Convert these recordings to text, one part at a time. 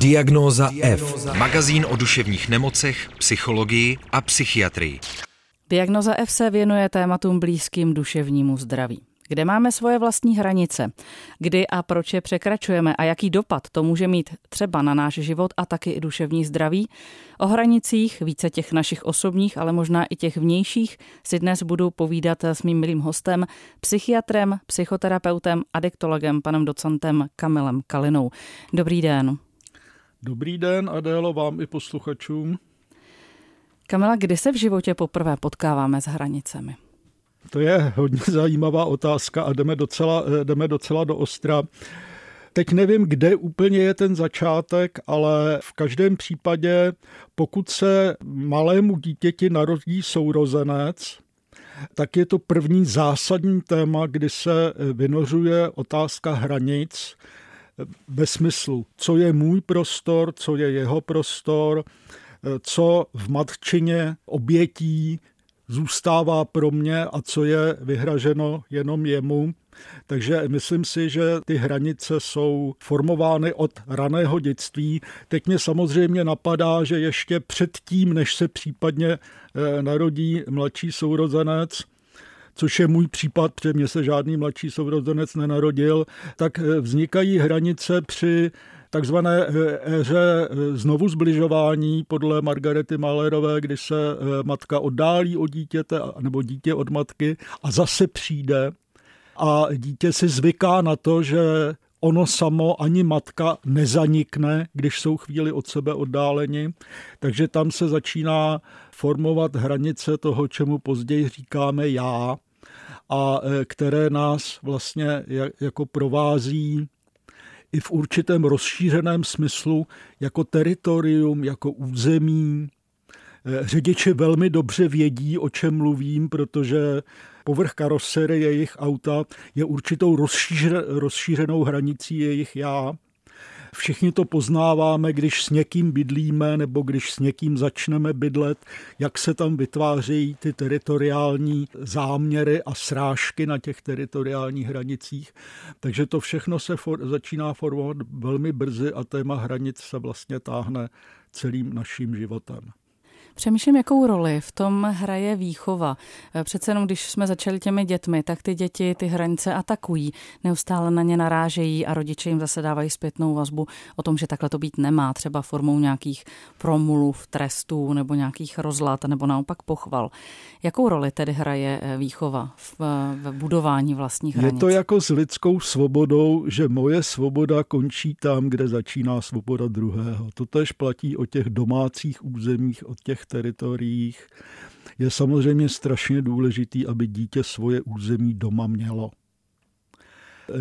Diagnóza F. Magazín o duševních nemocech, psychologii a psychiatrii. Diagnoza F se věnuje tématům blízkým duševnímu zdraví. Kde máme svoje vlastní hranice? Kdy a proč je překračujeme a jaký dopad to může mít třeba na náš život a taky i duševní zdraví? O hranicích, více těch našich osobních, ale možná i těch vnějších, si dnes budu povídat s mým milým hostem, psychiatrem, psychoterapeutem, adiktologem, panem docentem Kamilem Kalinou. Dobrý den. Dobrý den, Adélo, vám i posluchačům. Kamila, kdy se v životě poprvé potkáváme s hranicemi? To je hodně zajímavá otázka a jdeme docela, jdeme docela do ostra. Teď nevím, kde úplně je ten začátek, ale v každém případě, pokud se malému dítěti narodí sourozenec, tak je to první zásadní téma, kdy se vynořuje otázka hranic ve smyslu, co je můj prostor, co je jeho prostor, co v matčině obětí zůstává pro mě a co je vyhraženo jenom jemu. Takže myslím si, že ty hranice jsou formovány od raného dětství. Teď mě samozřejmě napadá, že ještě předtím, než se případně eh, narodí mladší sourozenec, což je můj případ, protože mě se žádný mladší sourozenec nenarodil, tak eh, vznikají hranice při takzvané eh, éře eh, znovu zbližování podle Margarety Malerové, kdy se matka oddálí od dítěte nebo dítě od matky a zase přijde a dítě si zvyká na to, že ono samo ani matka nezanikne, když jsou chvíli od sebe oddáleni. Takže tam se začíná formovat hranice toho, čemu později říkáme já a e, které nás vlastně jako provází i v určitém rozšířeném smyslu jako teritorium, jako území. E, řidiči velmi dobře vědí, o čem mluvím, protože povrch karosery jejich auta je určitou rozšířenou hranicí jejich já. Všichni to poznáváme, když s někým bydlíme nebo když s někým začneme bydlet, jak se tam vytvářejí ty teritoriální záměry a srážky na těch teritoriálních hranicích. Takže to všechno se for, začíná formovat velmi brzy a téma hranic se vlastně táhne celým naším životem. Přemýšlím, jakou roli v tom hraje výchova. Eh, přece jenom, když jsme začali těmi dětmi, tak ty děti ty hranice atakují, neustále na ně narážejí a rodiče jim zase dávají zpětnou vazbu o tom, že takhle to být nemá, třeba formou nějakých promluv, trestů nebo nějakých rozlat nebo naopak pochval. Jakou roli tedy hraje eh, výchova v, v budování vlastních hranic? Je to jako s lidskou svobodou, že moje svoboda končí tam, kde začíná svoboda druhého. To tež platí o těch domácích územích, o těch teritoriích, je samozřejmě strašně důležitý, aby dítě svoje území doma mělo.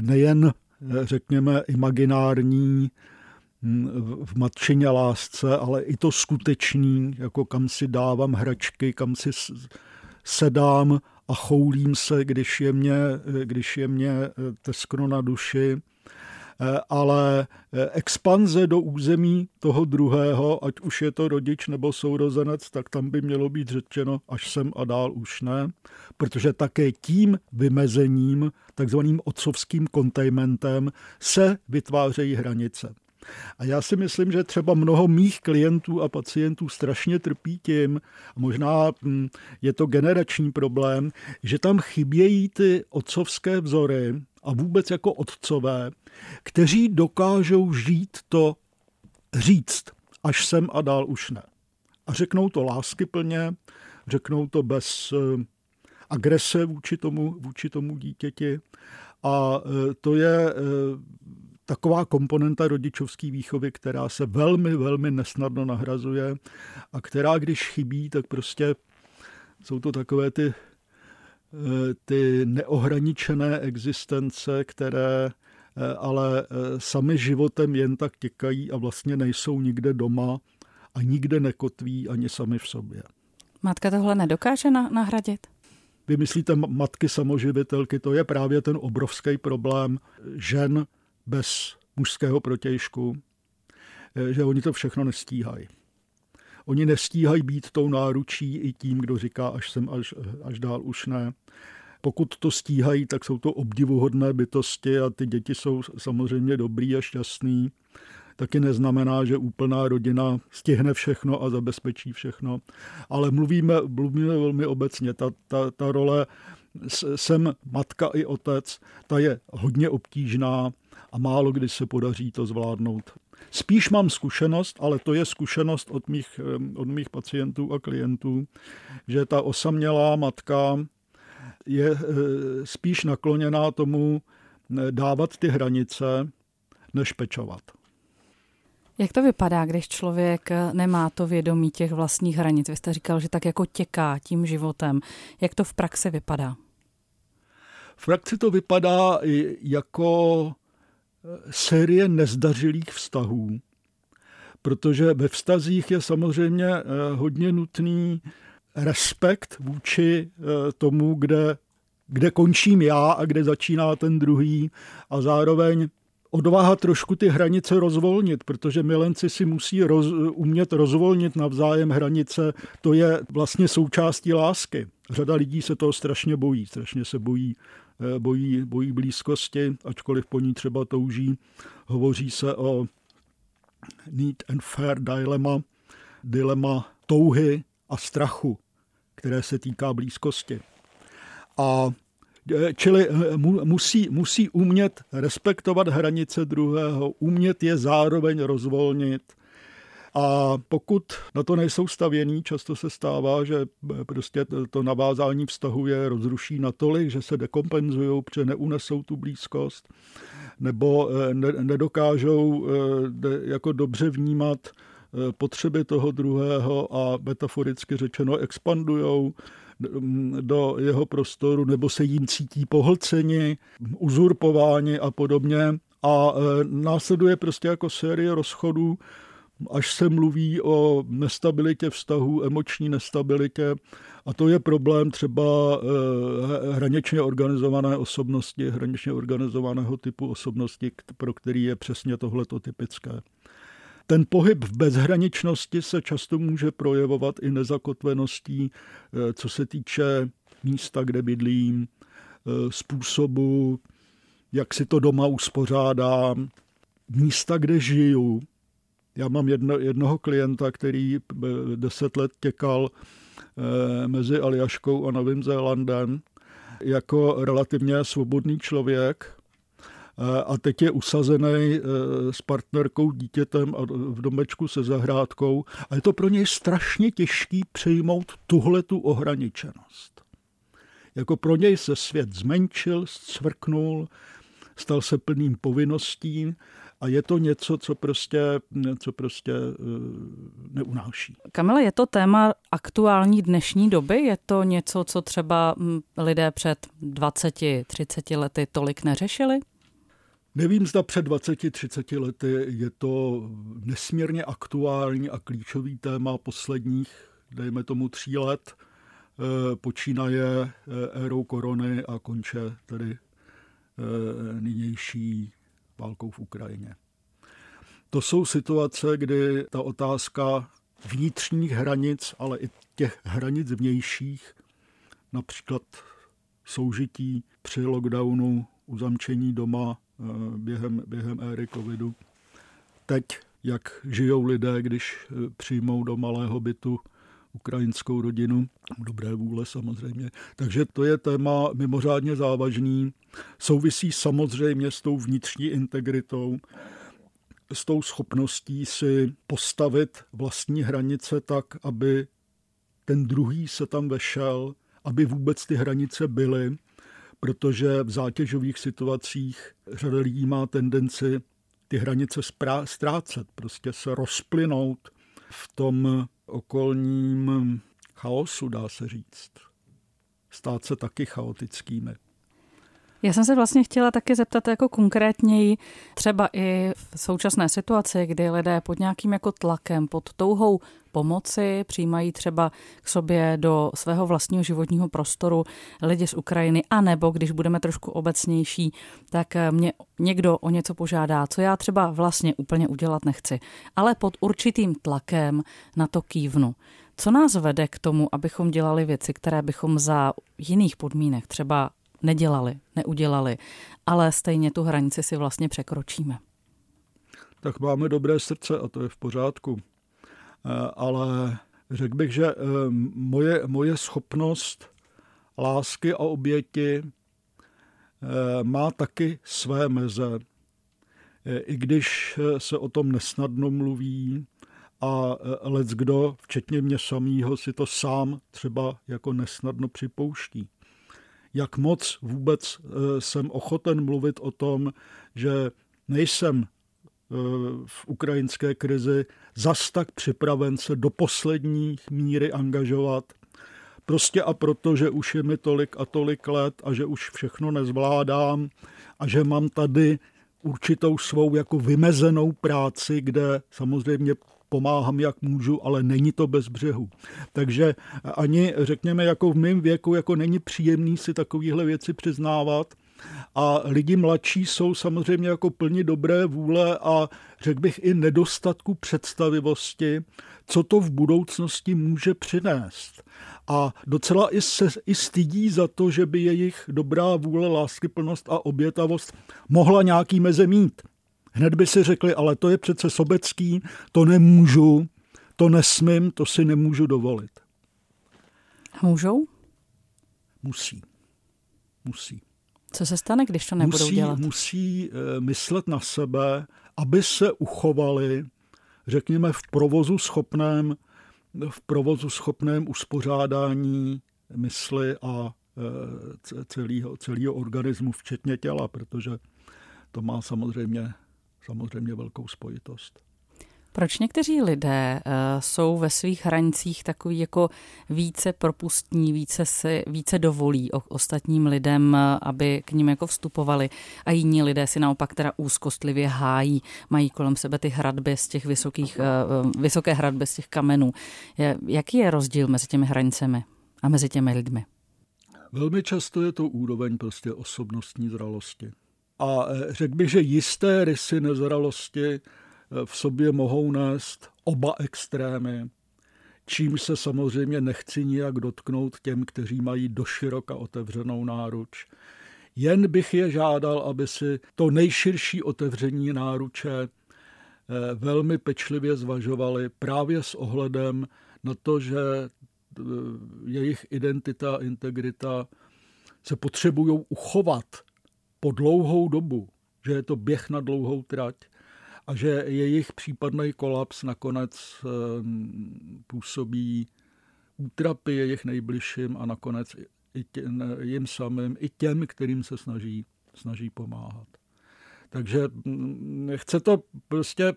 Nejen, řekněme, imaginární hm, v matčině lásce, ale i to skutečný, jako kam si dávám hračky, kam si sedám a choulím se, když je mě, když je mě eh, teskno na duši ale eh, expanze do území toho druhého, ať už je to rodič nebo sourozenec, tak tam by mělo být řečeno až sem a dál už ne, protože také tím vymezením, takzvaným otcovským containmentem, se vytvářejí hranice. A já si myslím, že třeba mnoho mých klientů a pacientů strašně trpí tím, a možná hm, je to generační problém, že tam chybějí ty otcovské vzory a vůbec jako otcové, kteří dokážou žít to říct, až sem a dál už ne. A řeknou to láskyplně, řeknou to bez eh, agrese vůči tomu, vůči tomu dítěti. A eh, to je eh, taková komponenta rodičovské výchovy, která se velmi, velmi nesnadno nahrazuje a která, když chybí, tak prostě jsou to takové ty, ty neohraničené existence, které Eh, ale eh, sami životem jen tak těkají a vlastně nejsou nikde doma a nikde nekotví ani sami v sobě. Matka tohle nedokáže nahradit? Vy myslíte matky samoživitelky, to je právě ten obrovský problém žen bez mužského protějšku, eh, že oni to všechno nestíhají. Oni nestíhají být tou náručí i tím, kdo říká, až sem, až, až dál už ne. Pokud to stíhají, tak jsou to obdivuhodné bytosti a ty děti jsou samozřejmě dobrý a šťastný. taky neznamená, že úplná rodina stihne všechno a zabezpečí všechno. Ale mluvíme, mluvíme velmi obecně. Ta, ta, ta role jsem matka i otec, ta je hodně obtížná a málo kdy se podaří to zvládnout. Spíš mám zkušenost, ale to je zkušenost od mých, od mých pacientů a klientů, že ta osamělá matka je eh, spíš nakloněná tomu eh, dávat ty hranice, než pečovat. Jak to vypadá, když člověk eh, nemá to vědomí těch vlastních hranic? Vy jste říkal, že tak jako těká tím životem. Jak to v praxi vypadá? V praxi to vypadá jako série nezdařilých vztahů, protože ve vztazích je samozřejmě hodně nutný respekt vůči tomu, kde kde končím já a kde začíná ten druhý a zároveň odvaha trošku ty hranice rozvolnit, protože milenci si musí roz, umět rozvolnit navzájem hranice. To je vlastně součástí lásky. Řada lidí se toho strašně bojí, strašně se bojí, eh, bojí, bojí blízkosti, ačkoliv po ní třeba touží. Hovoří se o need and fair dilemma, dilema touhy a strachu, které se týká blízkosti. A e, Čili e, musí, musí umět respektovat hranice druhého, umět je zároveň rozvolnit. A pokud na to nejsou stavění, často se stává, že e, prostě to navázání vztahu je rozruší natolik, že se dekompenzují, protože neunesou tu blízkost, nebo nedokážou jako dobře vnímat potřeby toho druhého a metaforicky řečeno expandujou do jeho prostoru nebo se jim cítí pohlceni, uzurpováni a podobně. A následuje prostě jako série rozchodů, až se mluví o nestabilitě vztahu, emoční nestabilitě. A to je problém třeba e, hraničně organizované osobnosti, hraničně organizovaného typu osobnosti, pro který je přesně tohleto typické. Ten pohyb v bezhraničnosti se často může projevovat i nezakotveností, eh, co se týče místa, kde bydlím, eh, způsobu, jak si to doma uspořádám, místa, kde žiju. Já mám jedno, jednoho klienta, který eh, deset let těkal mezi Aljaškou a Novým Zélandem jako relativně svobodný člověk, a teď je usazený eh, s partnerkou, dítětem a v domečku se zahrádkou a je to pro něj strašně těžký přijmout tuhle tu ohraničenost. Jako pro něj se svět zmenšil, zcvrknul, stal se plným povinností a je to něco, co prostě, co prostě uh, neunáší. Kamila, je to téma aktuální dnešní doby? Je to něco, co třeba hm, lidé před 20-30 lety tolik neřešili? Nevím, zda před 20-30 lety je to nesmírně aktuální a klíčový téma posledních, dejme tomu, tří let. Eh, počínaje eh, érou korony a konče tedy eh, nynější válkou v Ukrajině. To jsou situace, kdy ta otázka vnitřních hranic, ale i těch hranic vnějších, například soužití při lockdownu, uzamčení doma, Eh, během, během éry covidu. Teď, jak žijou lidé, když eh, přijmou do malého bytu ukrajinskou rodinu, dobré vůle samozřejmě. Takže to je téma mimořádně závažný. Souvisí samozřejmě s tou vnitřní integritou, s tou schopností si postavit vlastní hranice tak, aby ten druhý se tam vešel, aby vůbec ty hranice byly protože v zátěžových situacích řada lidí má tendenci ty hranice ztrácet, prostě se rozplynout v tom okolním chaosu, dá se říct. Stát se taky chaotickými. Já jsem se vlastně chtěla taky zeptat jako konkrétněji, třeba i v současné situaci, kdy lidé pod nějakým jako tlakem, pod touhou pomoci přijímají třeba k sobě do svého vlastního životního prostoru lidi z Ukrajiny, anebo když budeme trošku obecnější, tak mě někdo o něco požádá, co já třeba vlastně úplně udělat nechci, ale pod určitým tlakem na to kývnu. Co nás vede k tomu, abychom dělali věci, které bychom za jiných podmínek, třeba nedělali, neudělali, ale stejně tu hranici si vlastně překročíme. tak máme dobré srdce a to je v pořádku. Eh, ale řekl bych, že eh, moje, moje schopnost lásky a oběti má taky své meze. I když se o tom nesnadno mluví a lec kdo, včetně mě samýho, si to sám třeba jako nesnadno připouští jak moc vůbec eh, jsem ochoten mluvit o tom, že nejsem eh, v ukrajinské krizi zas tak připraven se do poslední míry angažovat. Prostě a proto, že už je mi tolik a tolik let a že už všechno nezvládám a že mám tady určitou svou jako vymezenou práci, kde samozřejmě pomáhám, jak můžu, ale není to bez břehu. Takže ani, řekněme, jako v mém věku, jako není příjemný si takovéhle věci přiznávat, a lidi mladší jsou samozřejmě jako plni dobré vůle a řekl bych i nedostatku představivosti, co to v budoucnosti může přinést. A docela i se i stydí za to, že by jejich dobrá vůle, láskyplnost a obětavost mohla nějaký meze mít. Hned by si řekli, ale to je přece sobecký, to nemůžu, to nesmím, to si nemůžu dovolit. Můžou? Musí. Musí. Co se stane, když to nebudou musí, dělat? Musí eh, myslet na sebe, aby se uchovali, řekněme, v provozu schopném, v provozu schopném uspořádání mysli a eh, celého, celého organismu, včetně těla, protože to má samozřejmě samozřejmě velkou spojitost. Proč někteří lidé uh, jsou ve svých hranicích takový jako více propustní, více si, více dovolí o, ostatním lidem, uh, aby k ním jako vstupovali a jiní lidé si naopak teda úzkostlivě hájí, mají kolem sebe ty hradby z těch vysokých, uh, vysoké hradby z těch kamenů. Je, jaký je rozdíl mezi těmi hranicemi a mezi těmi lidmi? Velmi často je to úroveň prostě osobnostní zralosti. A řekl bych, že jisté rysy nezralosti v sobě mohou nést oba extrémy, čím se samozřejmě nechci nijak dotknout těm, kteří mají doširoka otevřenou náruč. Jen bych je žádal, aby si to nejširší otevření náruče e, velmi pečlivě zvažovali právě s ohledem na to, že jejich identita a integrita se potřebují uchovat po dlouhou dobu, že je to běh na dlouhou trať a že jejich případný kolaps nakonec ehm, působí útrapy jejich nejbližším a nakonec i těm, jim samým, i těm, kterým se snaží, snaží pomáhat. Takže mm, chce to prostě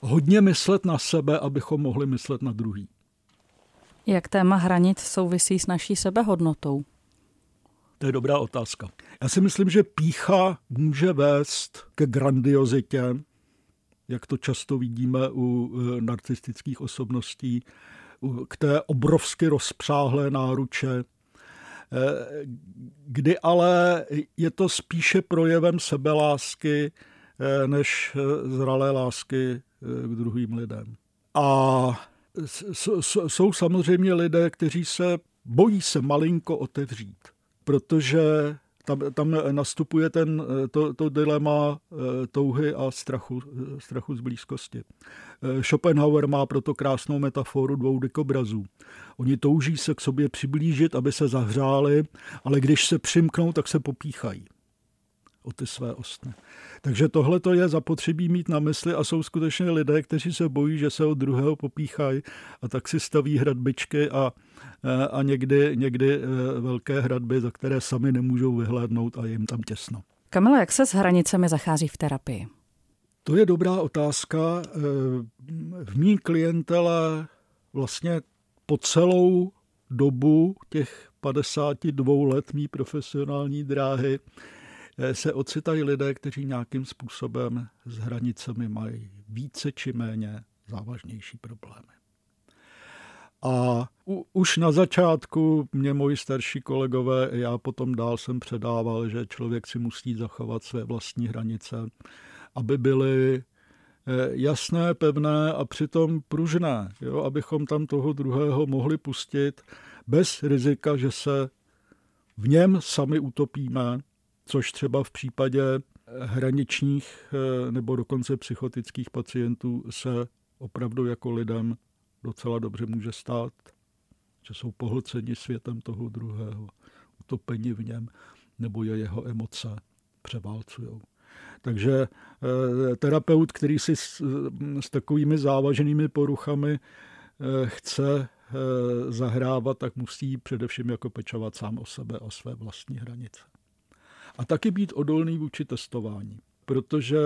hodně myslet na sebe, abychom mohli myslet na druhý. Jak téma hranic souvisí s naší sebehodnotou? To je dobrá otázka. Já si myslím, že pícha může vést ke grandiozitě, jak to často vidíme u e, narcistických osobností, k té obrovsky rozpřáhlé náruče, e, kdy ale je to spíše projevem sebelásky e, než zralé lásky k druhým lidem. A jsou samozřejmě lidé, kteří se bojí se malinko otevřít protože tam, tam nastupuje ten, to, to dilema eh, touhy a strachu, eh, strachu z blízkosti. Eh, Schopenhauer má proto krásnou metaforu dvou dikobrazů. Oni touží se k sobě přiblížit, aby se zahřáli, ale když se přimknou, tak se popíchají o ty své ostny. Takže tohle to je zapotřebí mít na mysli a jsou skutečně lidé, kteří se bojí, že se od druhého popíchají a tak si staví hradbičky a, a někdy, někdy e, velké hradby, za které sami nemůžou vyhlédnout a je jim tam těsno. Kamila, jak se s hranicemi zachází v terapii? To je dobrá otázka. E, v mý klientele vlastně po celou dobu těch 52 let mý profesionální dráhy se ocitají lidé, kteří nějakým způsobem s hranicemi mají více či méně závažnější problémy. A u, už na začátku mě moji starší kolegové, já potom dál jsem předával, že člověk si musí zachovat své vlastní hranice, aby byly eh, jasné, pevné a přitom pružné, jo, abychom tam toho druhého mohli pustit bez rizika, že se v něm sami utopíme což třeba v případě hraničních nebo dokonce psychotických pacientů se opravdu jako lidem docela dobře může stát, že jsou pohlceni světem toho druhého, utopeni v něm, nebo je jeho emoce převálcují. Takže eh, terapeut, který si s, s takovými závaženými poruchami eh, chce eh, zahrávat, tak musí především jako pečovat sám o sebe, o své vlastní hranice. A taky být odolný vůči testování protože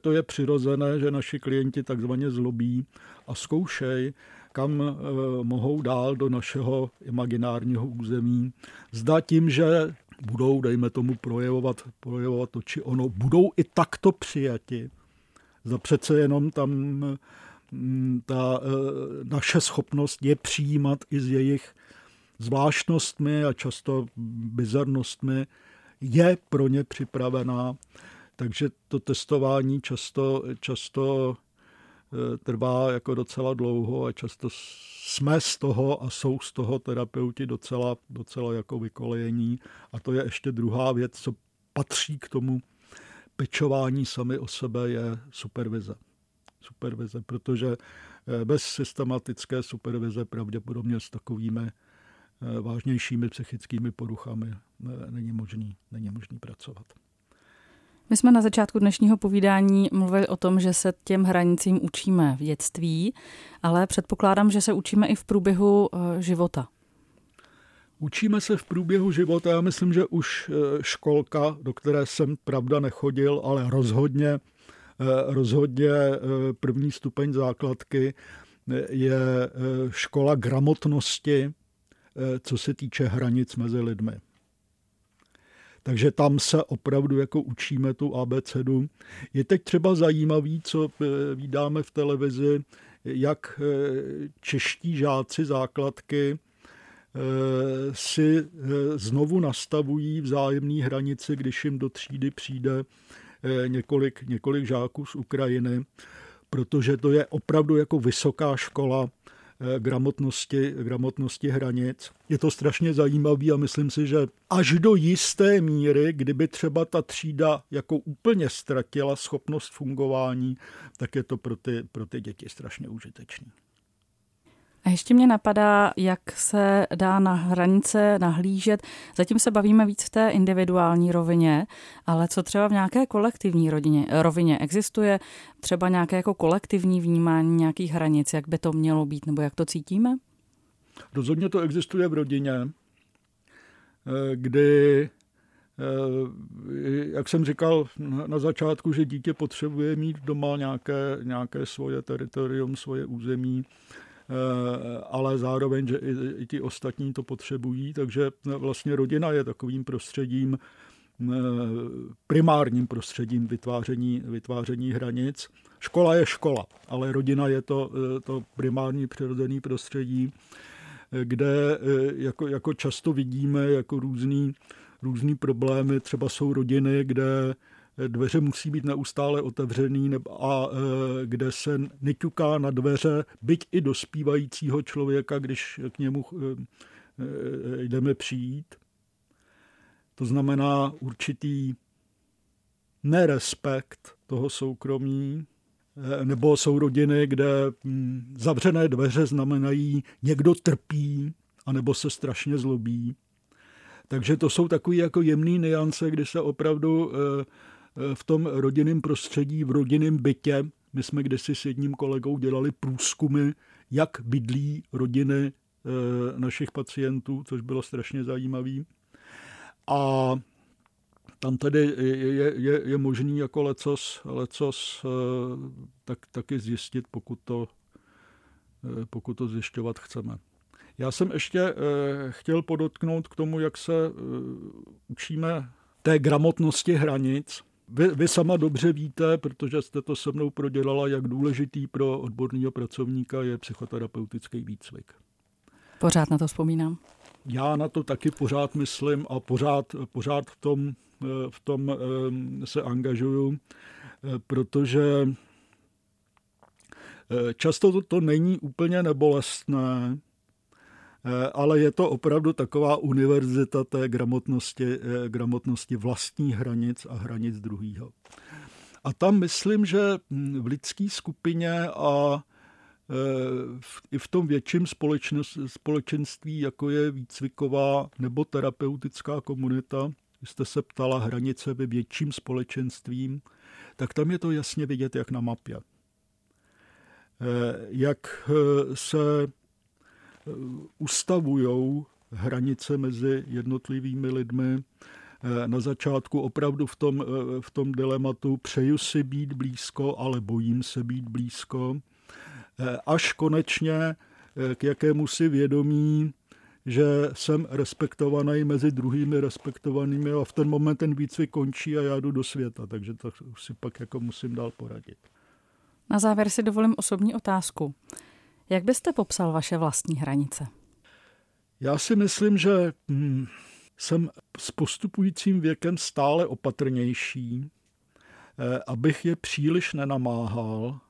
to je přirozené, že naši klienti takzvaně zlobí a zkoušej, kam mohou dál do našeho imaginárního území. Zda tím, že budou, dejme tomu, projevovat, projevovat to či ono, budou i takto přijati. Za přece jenom tam mm, ta e, naše schopnost je přijímat i s jejich zvláštnostmi a často bizarnostmi je pro ně připravená. Takže to testování často, často e, trvá jako docela dlouho a často jsme z toho a jsou z toho terapeuti docela, docela jako vykolejení. A to je ještě druhá věc, co patří k tomu pečování sami o sebe, je supervize. Supervize, protože eh, bez systematické supervize pravděpodobně s takovými eh, vážnějšími psychickými poruchami eh, není možný, není možný pracovat. My jsme na začátku dnešního povídání mluvili o tom, že se těm hranicím učíme v dětství, ale předpokládám, že se učíme i v průběhu eh, života. Učíme se v průběhu života. Já myslím, že už eh, školka, do které jsem pravda nechodil, ale rozhodně, eh, rozhodně první stupeň základky je škola gramotnosti, co se týče hranic mezi lidmi. Takže tam se opravdu jako učíme tu abecedu. Je teď třeba zajímavý, co eh, vydáme v televizi, jak eh, čeští žáci základky eh, si znovu nastavují vzájemné hranice, když jim do třídy přijde několik, několik žáků z Ukrajiny, protože to je opravdu jako vysoká škola Eh, gramotnosti, gramotnosti hranic. Je to strašně zajímavý a myslím si, že až do jisté míry, kdyby třeba ta třída jako úplně ztratila schopnost fungování, tak je to pro ty, pro ty děti strašně užitečné. A ještě mě napadá, jak se dá na hranice nahlížet. Zatím se bavíme víc v té individuální rovině, ale co třeba v nějaké kolektivní rodině, rovině? Existuje třeba nějaké jako kolektivní vnímání nějakých hranic, jak by to mělo být, nebo jak to cítíme? Rozhodně to existuje v rodině, eh, kdy, eh, jak jsem říkal na začátku, že dítě potřebuje mít doma nějaké, nějaké svoje teritorium, svoje území, ale zároveň, že i, ti ostatní to potřebují, takže vlastně rodina je takovým prostředím, eh, primárním prostředím vytváření, vytváření hranic. Škola je škola, ale rodina je to, eh, to primární přirozený prostředí, kde jako, jako často vidíme jako různý, různý problémy. Třeba jsou rodiny, kde dveře musí být neustále otevřený a e, kde se neťuká na dveře, byť i dospívajícího člověka, když k němu e, e, jdeme přijít. To znamená určitý nerespekt toho soukromí, nebo jsou rodiny, kde hm, zavřené dveře znamenají někdo trpí, anebo se strašně zlobí. Takže to jsou takové jako jemné niance, kdy se opravdu v tom rodinném prostředí, v rodinném bytě. My jsme kdysi s jedním kolegou dělali průzkumy, jak bydlí rodiny eh, našich pacientů, což bylo strašně zajímavé. A tam tedy je, je, je možný jako lecos, lecos eh, tak, taky zjistit, pokud to, pokud to zjišťovat chceme. Já jsem ještě chtěl podotknout k tomu, jak se učíme té gramotnosti hranic. Vy, vy sama dobře víte, protože jste to se mnou prodělala, jak důležitý pro odborného pracovníka je psychoterapeutický výcvik. Pořád na to vzpomínám. Já na to taky pořád myslím a pořád, pořád v tom, v tom se angažuju, protože často to, to není úplně nebolestné, ale je to opravdu taková univerzita té gramotnosti, gramotnosti vlastních hranic a hranic druhého. A tam myslím, že hm, v lidské skupině a i v tom větším společenství, jako je výcviková nebo terapeutická komunita, jste se ptala hranice ve větším společenstvím, tak tam je to jasně vidět, jak na mapě. Eh, jak eh, se eh, ustavují hranice mezi jednotlivými lidmi. Na začátku opravdu v tom, v tom dilematu přeju si být blízko, ale bojím se být blízko. Až konečně k jakému si vědomí že jsem respektovaný mezi druhými respektovanými a v ten moment ten výcvik končí a já jdu do světa, takže to si pak jako musím dál poradit. Na závěr si dovolím osobní otázku. Jak byste popsal vaše vlastní hranice? Já si myslím, že hm, jsem s postupujícím věkem stále opatrnější, eh, abych je příliš nenamáhal,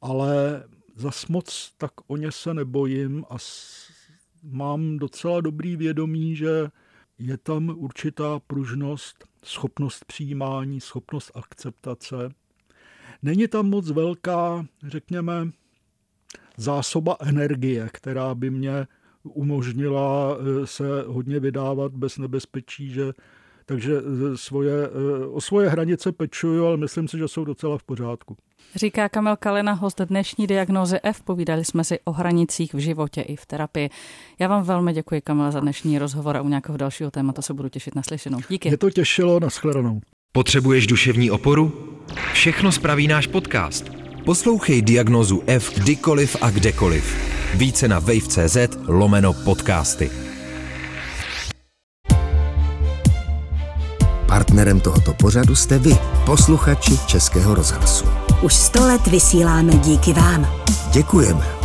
ale zas moc tak o ně se nebojím a mám docela dobrý vědomí, že je tam určitá pružnost, schopnost přijímání, schopnost akceptace. Není tam moc velká, řekněme, zásoba energie, která by mě umožnila eh, se hodně vydávat bez nebezpečí, že takže eh, svoje, eh, o svoje hranice pečuju, ale myslím si, že jsou docela v pořádku. Říká Kamil Kalina, host dnešní diagnózy F. Povídali jsme si o hranicích v životě i v terapii. Já vám velmi děkuji, Kamil, za dnešní rozhovor a u nějakého dalšího tématu se budu těšit na slyšenou. Díky. Mě to těšilo, shledanou. Potřebuješ duševní oporu? Všechno spraví náš podcast. Poslouchej diagnózu F kdykoliv a kdekoliv. Více na wave.cz lomeno podcasty. Partnerem tohoto pořadu jste vy, posluchači Českého rozhlasu. Už sto let vysíláme díky vám. Děkujeme.